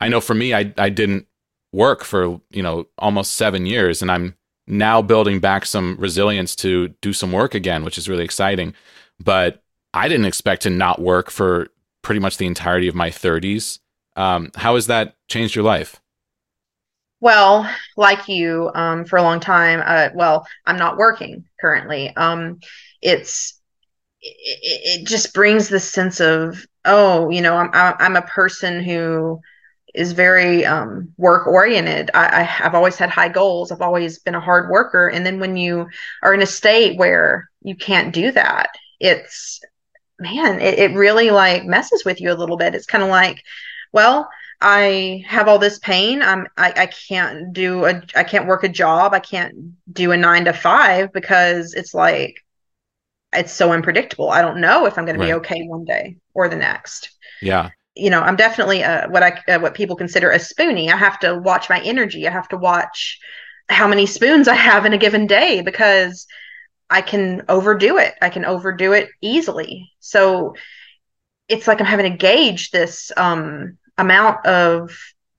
i know for me i i didn't work for you know almost 7 years and i'm now building back some resilience to do some work again, which is really exciting. But I didn't expect to not work for pretty much the entirety of my 30s. Um, how has that changed your life? Well, like you, um, for a long time. Uh, well, I'm not working currently. Um, it's it, it just brings this sense of oh, you know, I'm I'm a person who is very um, work oriented. I, I, have always had high goals. I've always been a hard worker. And then when you are in a state where you can't do that, it's man, it, it really like messes with you a little bit. It's kind of like, well, I have all this pain. I'm I, I can't do a I can't work a job. I can't do a nine to five because it's like it's so unpredictable. I don't know if I'm going right. to be okay one day or the next. Yeah you know, I'm definitely a, what I uh, what people consider a spoonie. I have to watch my energy. I have to watch how many spoons I have in a given day because I can overdo it. I can overdo it easily. So it's like I'm having to gauge this um, amount of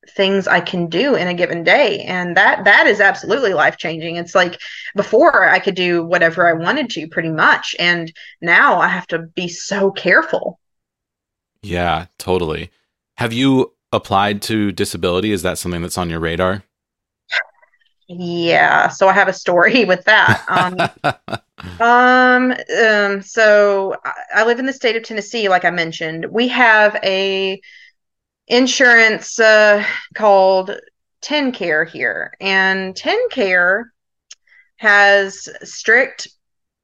things I can do in a given day. And that that is absolutely life changing. It's like before I could do whatever I wanted to pretty much. And now I have to be so careful yeah, totally. Have you applied to disability? Is that something that's on your radar? Yeah, so I have a story (laughs) with that. Um, (laughs) um, um, so I live in the state of Tennessee, like I mentioned. We have a insurance uh, called TennCare here, and TennCare has strict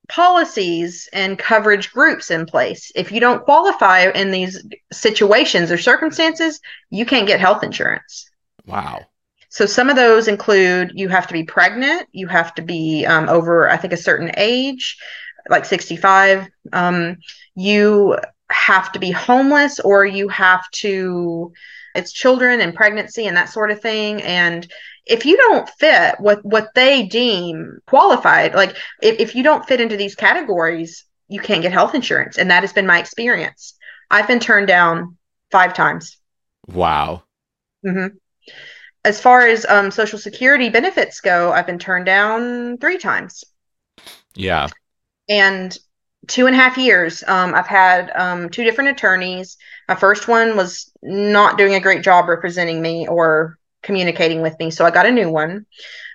policies and coverage groups in place. If you don't qualify in these situations or circumstances, you can't get health insurance. Wow. So some of those include you have to be pregnant, you have to be um, over, I think, a certain age, like 65. Um, you have to be homeless, or you have to, it's children and pregnancy and that sort of thing. And if you don't fit what what they deem qualified like if, if you don't fit into these categories you can't get health insurance. And that has been my experience. I've been turned down five times. Wow. Mm-hmm. as far as um, social security benefits go i've been turned down three times. Yeah. And two and a half years um, i've had um, two different attorneys my first one was not doing a great job representing me or communicating with me. So I got a new one,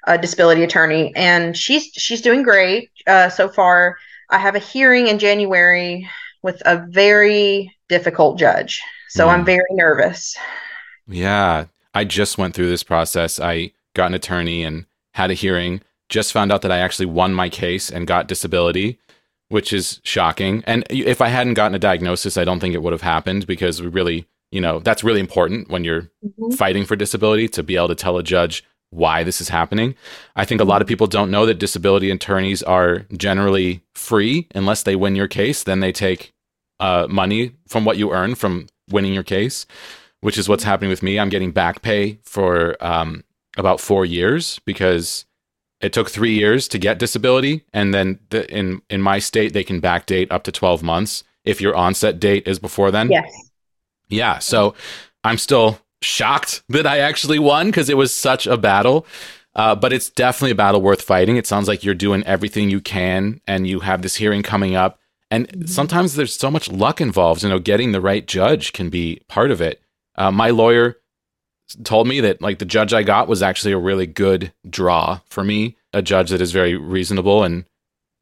a disability attorney, and she's she's doing great uh, so far. I have a hearing in January with a very difficult judge, so mm. I'm very nervous. Yeah, I just went through this process. I got an attorney and had a hearing. Just found out that I actually won my case and got disability, which is shocking. And if I hadn't gotten a diagnosis, I don't think it would have happened because we really you know that's really important when you're mm-hmm. fighting for disability to be able to tell a judge why this is happening i think a lot of mm-hmm. people don't know that disability attorneys are generally free unless they win your case then they take uh, money from what you earn from winning your case which is what's mm-hmm. happening with me i'm getting back pay for um, about four years because it took three years to get disability and then the, in in my state they can backdate up to 12 months if your onset date is before then yes yeah. So I'm still shocked (laughs) that I actually won because it was such a battle. Uh, but it's definitely a battle worth fighting. It sounds like you're doing everything you can and you have this hearing coming up. And mm-hmm. sometimes there's so much luck involved. You know, getting the right judge can be part of it. Uh, my lawyer told me that like the judge I got was actually a really good draw for me, a judge that is very reasonable and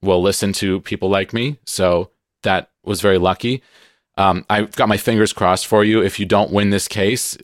will listen to people like me. So that was very lucky. Um, I've got my fingers crossed for you. If you don't win this case,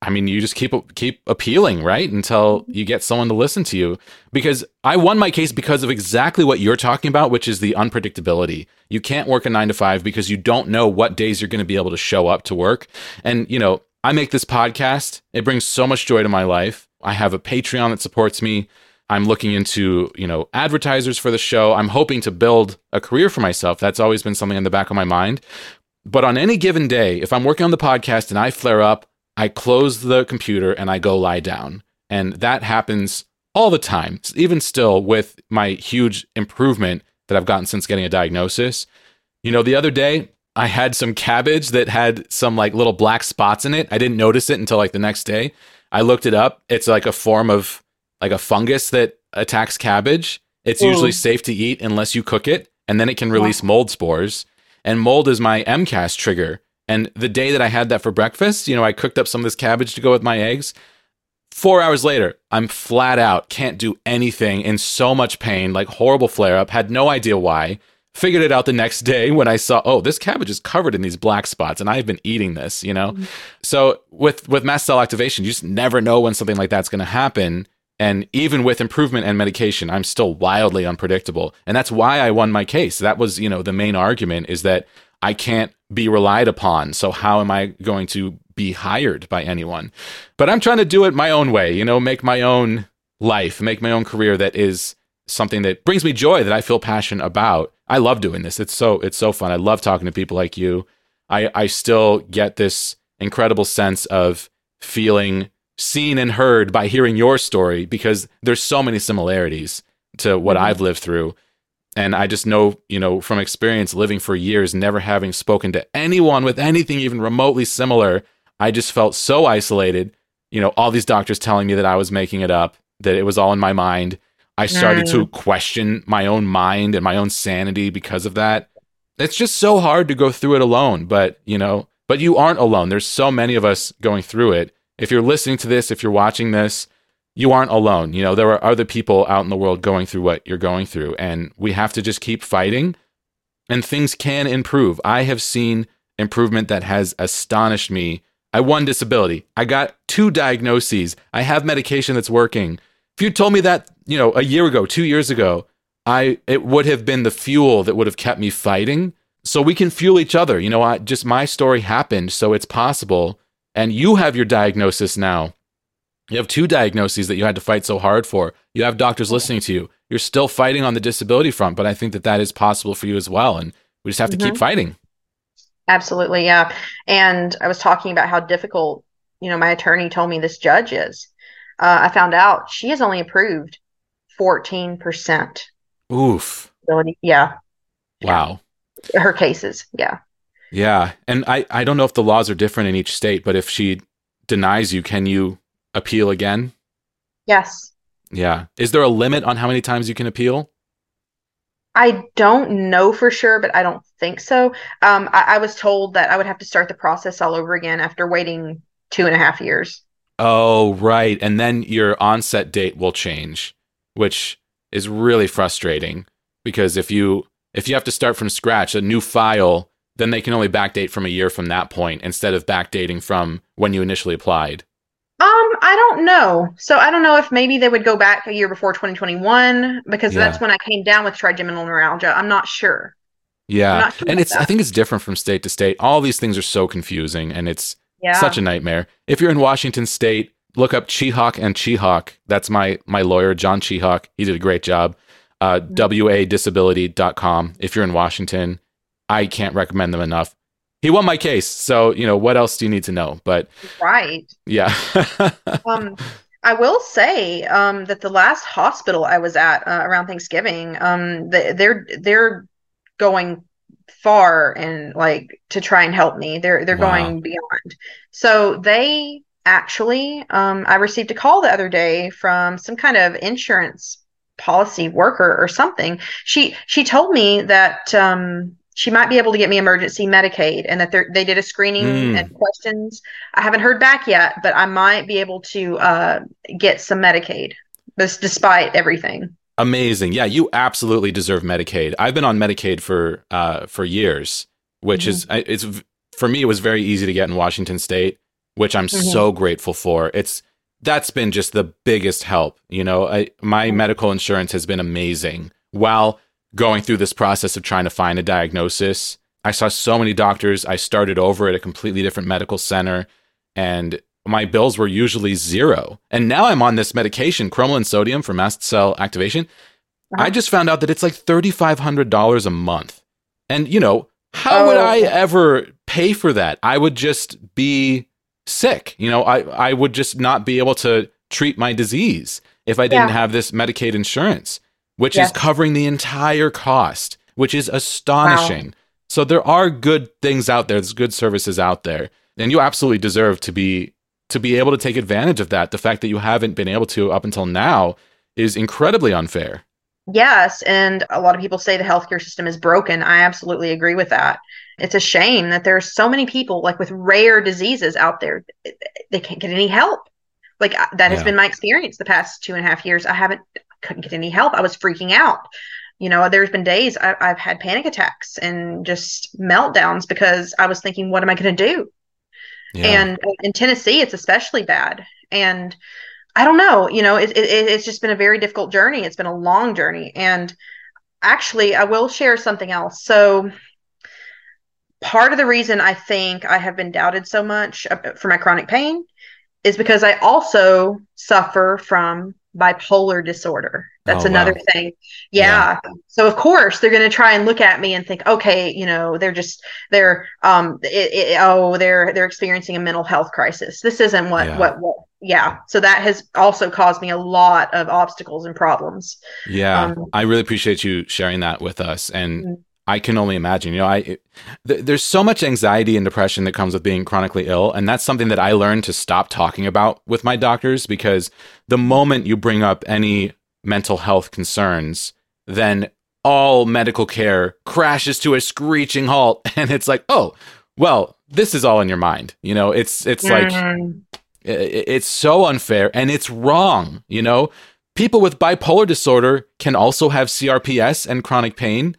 I mean, you just keep keep appealing, right, until you get someone to listen to you. Because I won my case because of exactly what you're talking about, which is the unpredictability. You can't work a nine to five because you don't know what days you're going to be able to show up to work. And you know, I make this podcast; it brings so much joy to my life. I have a Patreon that supports me. I'm looking into, you know, advertisers for the show. I'm hoping to build a career for myself. That's always been something in the back of my mind. But on any given day, if I'm working on the podcast and I flare up, I close the computer and I go lie down. And that happens all the time, even still with my huge improvement that I've gotten since getting a diagnosis. You know, the other day, I had some cabbage that had some like little black spots in it. I didn't notice it until like the next day. I looked it up. It's like a form of like a fungus that attacks cabbage. It's usually safe to eat unless you cook it, and then it can release mold spores. And mold is my MCAS trigger. And the day that I had that for breakfast, you know, I cooked up some of this cabbage to go with my eggs. Four hours later, I'm flat out, can't do anything, in so much pain, like horrible flare up, had no idea why. Figured it out the next day when I saw, oh, this cabbage is covered in these black spots, and I've been eating this, you know? Mm-hmm. So with with mast cell activation, you just never know when something like that's gonna happen. And even with improvement and medication, I'm still wildly unpredictable. And that's why I won my case. That was, you know, the main argument is that I can't be relied upon. So how am I going to be hired by anyone? But I'm trying to do it my own way, you know, make my own life, make my own career that is something that brings me joy that I feel passionate about. I love doing this. It's so it's so fun. I love talking to people like you. I I still get this incredible sense of feeling seen and heard by hearing your story because there's so many similarities to what mm-hmm. I've lived through. And I just know, you know, from experience living for years, never having spoken to anyone with anything even remotely similar, I just felt so isolated. You know, all these doctors telling me that I was making it up, that it was all in my mind. I started mm. to question my own mind and my own sanity because of that. It's just so hard to go through it alone, but, you know, but you aren't alone. There's so many of us going through it if you're listening to this, if you're watching this, you aren't alone. You know, there are other people out in the world going through what you're going through, and we have to just keep fighting, and things can improve. I have seen improvement that has astonished me. I won disability. I got two diagnoses. I have medication that's working. If you told me that, you know, a year ago, 2 years ago, I it would have been the fuel that would have kept me fighting. So we can fuel each other. You know, I just my story happened, so it's possible and you have your diagnosis now. You have two diagnoses that you had to fight so hard for. You have doctors listening to you. You're still fighting on the disability front, but I think that that is possible for you as well. And we just have to mm-hmm. keep fighting. Absolutely. Yeah. And I was talking about how difficult, you know, my attorney told me this judge is. Uh, I found out she has only approved 14%. Oof. Yeah. Wow. Her cases. Yeah. Yeah. And I, I don't know if the laws are different in each state, but if she denies you, can you appeal again? Yes. Yeah. Is there a limit on how many times you can appeal? I don't know for sure, but I don't think so. Um, I, I was told that I would have to start the process all over again after waiting two and a half years. Oh, right. And then your onset date will change, which is really frustrating because if you if you have to start from scratch, a new file then they can only backdate from a year from that point instead of backdating from when you initially applied. Um, I don't know. So I don't know if maybe they would go back a year before 2021 because yeah. that's when I came down with trigeminal neuralgia. I'm not sure. Yeah. Not sure and it's that. I think it's different from state to state. All these things are so confusing and it's yeah. such a nightmare. If you're in Washington state, look up Chihawk and Chihawk. That's my my lawyer, John Chihawk. He did a great job. Uh, mm-hmm. wadisability.com if you're in Washington I can't recommend them enough. He won my case, so you know what else do you need to know? But right, yeah. (laughs) um, I will say um, that the last hospital I was at uh, around Thanksgiving, um, they're they're going far and like to try and help me. They're they're wow. going beyond. So they actually, um, I received a call the other day from some kind of insurance policy worker or something. She she told me that um, she might be able to get me emergency Medicaid and that they did a screening mm. and questions. I haven't heard back yet, but I might be able to uh, get some Medicaid, despite everything. Amazing. Yeah, you absolutely deserve Medicaid. I've been on Medicaid for uh, for years, which mm-hmm. is it's for me, it was very easy to get in Washington State, which I'm Mhm. so grateful for. It's that's been just the biggest help. You know, I, my medical insurance has been amazing. While going through this process of trying to find a diagnosis, I saw so many doctors. I started over at a completely different medical center, and my bills were usually zero. And now I'm on this medication, cromolyn sodium for mast cell activation. I Uh-huh. just found out that it's like $3,500 a month. And, you know, how would Oh. I ever pay for that? I would just be sick. You know, I, I would just not be able to treat my disease if I didn't Yeah. have this Medicaid insurance, which is covering the entire cost, which is astonishing. So there are good things out there. There's good services out there. And you absolutely deserve to be to be able to take advantage of that. The fact that you haven't been able to up until now is incredibly unfair. Yes, and a lot of people say the healthcare system is broken. I absolutely agree with that. It's a shame that there's so many people like with rare diseases out there. They can't get any help. Like I- that has been my experience the past two and a half years. I haven't couldn't get any help. I was freaking out. You know, there's been days I, I've had panic attacks and just meltdowns because I was thinking, what am I going to do? And in Tennessee, it's especially bad. And I don't know, you know, it, it, it's just been a very difficult journey. It's been a long journey. And actually, I will share something else. So, part of the reason I think I have been doubted so much uh, for my chronic pain is because I also suffer from bipolar disorder. That's Oh, another wow. thing. Yeah. So of course they're going to try and look at me and think, okay, you know, they're just they're um it, it, oh they're they're experiencing a mental health crisis. This isn't what Yeah. what what yeah. So that has also caused me a lot of obstacles and problems. Yeah, Um, I really appreciate you sharing that with us, and Mm. I can only imagine. You know, I it, th- there's so much anxiety and depression that comes with being chronically ill, and that's something that I learned to stop talking about with my doctors because the moment you bring up any mental health concerns, then all medical care crashes to a screeching halt, (laughs) and it's like, oh, well, this is all in your mind. You know, it's it's like Mm, I- I- it's so unfair and it's wrong you know people with bipolar disorder can also have crps and chronic pain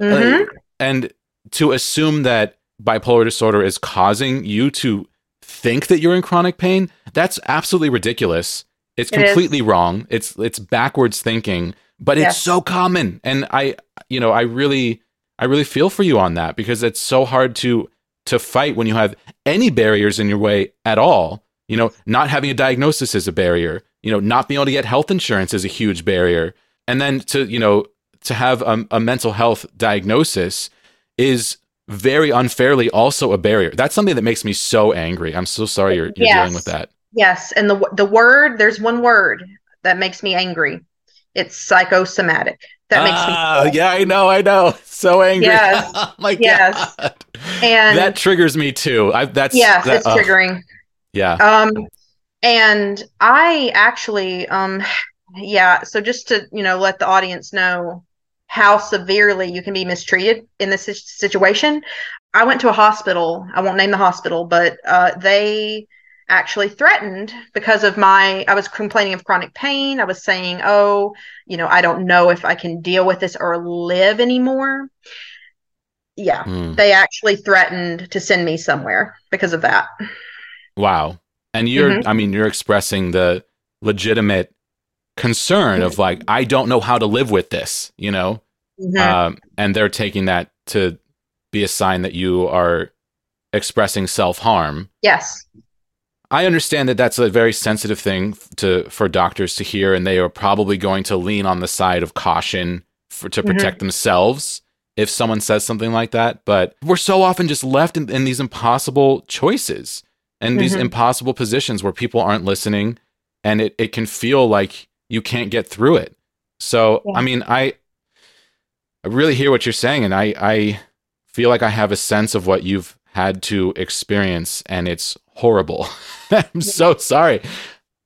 mhm. Uh, and to assume that bipolar disorder is causing you to think that you're in chronic pain that's absolutely ridiculous. It's It is. completely wrong. It's it's backwards thinking but it's so common. And i you know i really i really feel for you on that because it's so hard to to fight when you have any barriers in your way at all. You know not having a diagnosis is a barrier. You know not being able to get health insurance is a huge barrier. And then to you know to have a, a mental health diagnosis is very unfairly also a barrier that's something that makes me so angry i'm so sorry you're, you're dealing with that Yes, and the the word there's one word that makes me angry. It's psychosomatic. That makes ah, me yeah i know i know (laughs) so angry Yes. (laughs) oh my Yes. god and that triggers me too I, that's yes, that- it's triggering. yeah Um, and I actually, um, yeah. So just to you know let the audience know how severely you can be mistreated in this situation, I went to a hospital. I won't name the hospital, but uh, they actually threatened because of my I was complaining of chronic pain. I was saying, "Oh, you know, I don't know if I can deal with this or live anymore." Yeah, Hmm. they actually threatened to send me somewhere because of that. Wow. And you're, Mhm. I mean, you're expressing the legitimate concern of like, I don't know how to live with this, you know? Mhm. Um, and they're taking that to be a sign that you are expressing self harm. yes. I understand that that's a very sensitive thing to for doctors to hear, and they are probably going to lean on the side of caution for to Mhm. protect themselves if someone says something like that. But we're so often just left in, in these impossible choices and these Mhm. impossible positions where people aren't listening, and it, it can feel like you can't get through it. So Yeah. I mean, I I really hear what you're saying, and I I feel like I have a sense of what you've had to experience, and it's horrible. (laughs) I'm so sorry.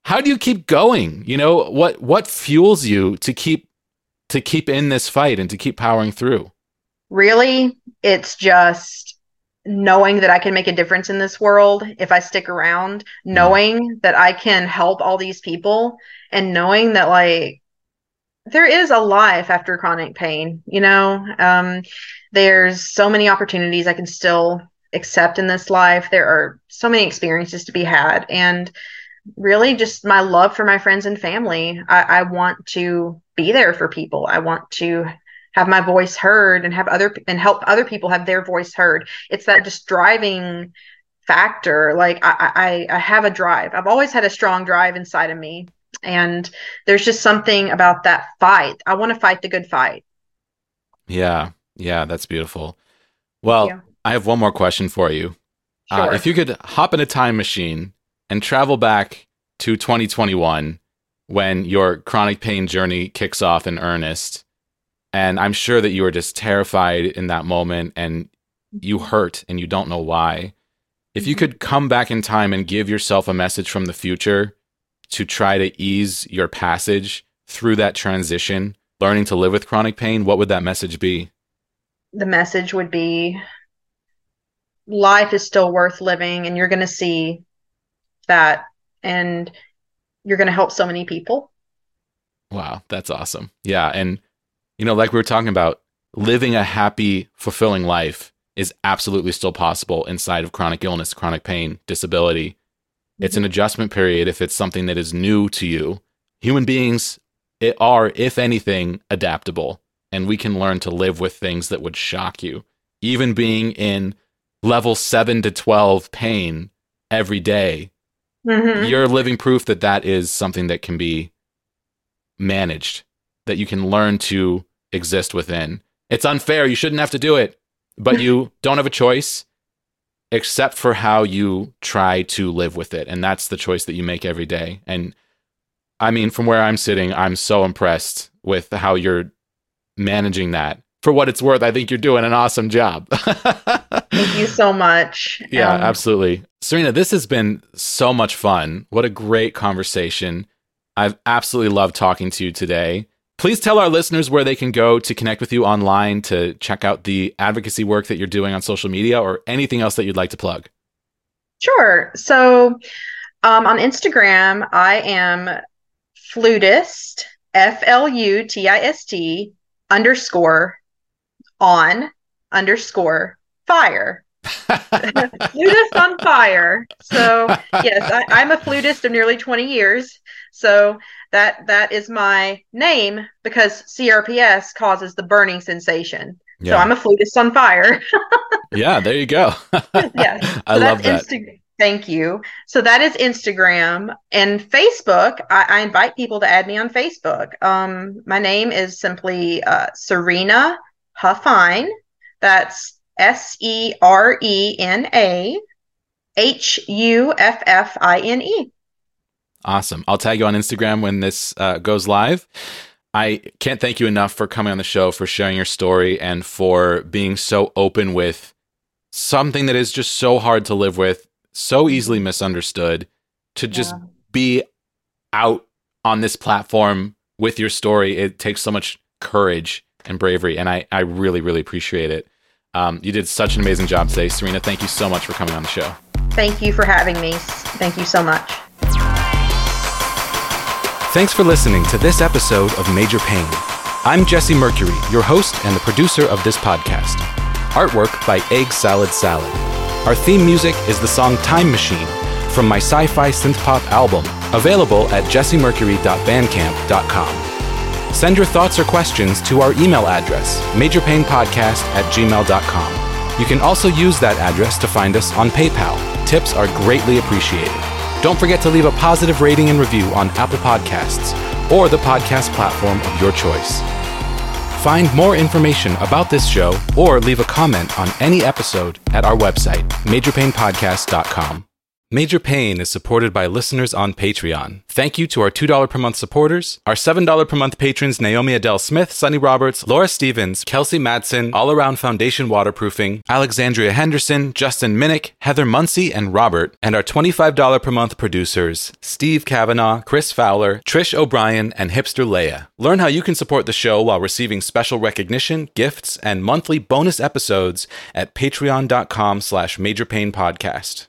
How do you keep going? You know what what fuels you to keep to keep in this fight and to keep powering through? Really, it's just knowing that I can make a difference in this world if I stick around, knowing that I can help all these people, and knowing that, like, there is a life after chronic pain, you know? Um, there's so many opportunities I can still accept in this life. There are so many experiences to be had. And really, just my love for my friends and family. I, I want to be there for people. I want to have my voice heard and have other and help other people have their voice heard. It's that just driving factor. Like I, I, I have a drive. I've always had a strong drive inside of me. And there's just something about that fight. I want to fight the good fight. Yeah. Yeah. That's beautiful. Well, yeah. I have one more question for you. Uh, sure. Uh, if you could hop in a time machine and travel back to 2021 when your chronic pain journey kicks off in earnest, and I'm sure that you were just terrified in that moment and you mm-hmm. hurt and you don't know why. If you mm-hmm. could come back in time and give yourself a message from the future to try to ease your passage through that transition, learning to live with chronic pain, what would that message be? The message would be life is still worth living and you're going to see that and you're going to help so many people. Wow, that's awesome. Yeah, and you know, like we were talking about, living a happy, fulfilling life is absolutely still possible inside of chronic illness, chronic pain, disability. Mm-hmm. It's an adjustment period if it's something that is new to you. Human beings it are, if anything, adaptable, and we can learn to live with things that would shock you. Even being in level 7 to 12 pain every day, mm-hmm. you're living proof that that is something that can be managed, that you can learn to exist within. It's unfair. You shouldn't have to do it, but you (laughs) don't have a choice except for how you try to live with it. And that's the choice that you make every day. And I mean, from where I'm sitting, I'm so impressed with how you're managing that for what it's worth, I think you're doing an awesome job. (laughs) Thank you so much. Yeah, um, absolutely. Serena, this has been so much fun. What a great conversation. I've absolutely loved talking to you today. Please tell our listeners where they can go to connect with you online to check out the advocacy work that you're doing on social media or anything else that you'd like to plug. Sure. So um, on Instagram, I am flutist, F L U T I S T underscore on underscore fire. (laughs) flutist on fire. So yes, I, am a flutist of nearly 20 years. So that that is my name because CRPS causes the burning sensation. Yeah. So I'm a flutist on fire. (laughs) yeah, there you go. (laughs) yeah, (laughs) so I love that. Insta- Thank you. So that is Instagram and Facebook. I, I, invite people to add me on Facebook. Um, my name is simply uh, Serena Huffine. That's S E R E N A H U F F I N E. Awesome. I'll tag you on Instagram when this uh, goes live. I can't thank you enough for coming on the show, for sharing your story, and for being so open with something that is just so hard to live with, so easily misunderstood, to just yeah. be out on this platform with your story. It takes so much courage and bravery. And I, I really, really appreciate it. Um, you did such an amazing job today. Serena, thank you so much for coming on the show. Thank you for having me. Thank you so much. Thanks for listening to this episode of Major Pain. I'm Jesse Mercury, your host and the producer of this podcast. Artwork by Egg Salad Salad. Our theme music is the song Time Machine from my sci fi synth pop album, available at jessemercury.bandcamp.com. Send your thoughts or questions to our email address, majorpainpodcast at gmail.com. You can also use that address to find us on PayPal. Tips are greatly appreciated. Don't forget to leave a positive rating and review on Apple Podcasts or the podcast platform of your choice. Find more information about this show or leave a comment on any episode at our website, majorpainpodcast.com. Major Pain is supported by listeners on Patreon. Thank you to our $2 per month supporters, our $7 per month patrons Naomi Adele Smith, Sunny Roberts, Laura Stevens, Kelsey Madsen, All Around Foundation Waterproofing, Alexandria Henderson, Justin Minnick, Heather Muncie, and Robert, and our $25 per month producers Steve Kavanaugh, Chris Fowler, Trish O'Brien, and Hipster Leia. Learn how you can support the show while receiving special recognition, gifts, and monthly bonus episodes at patreon.com slash majorpainpodcast.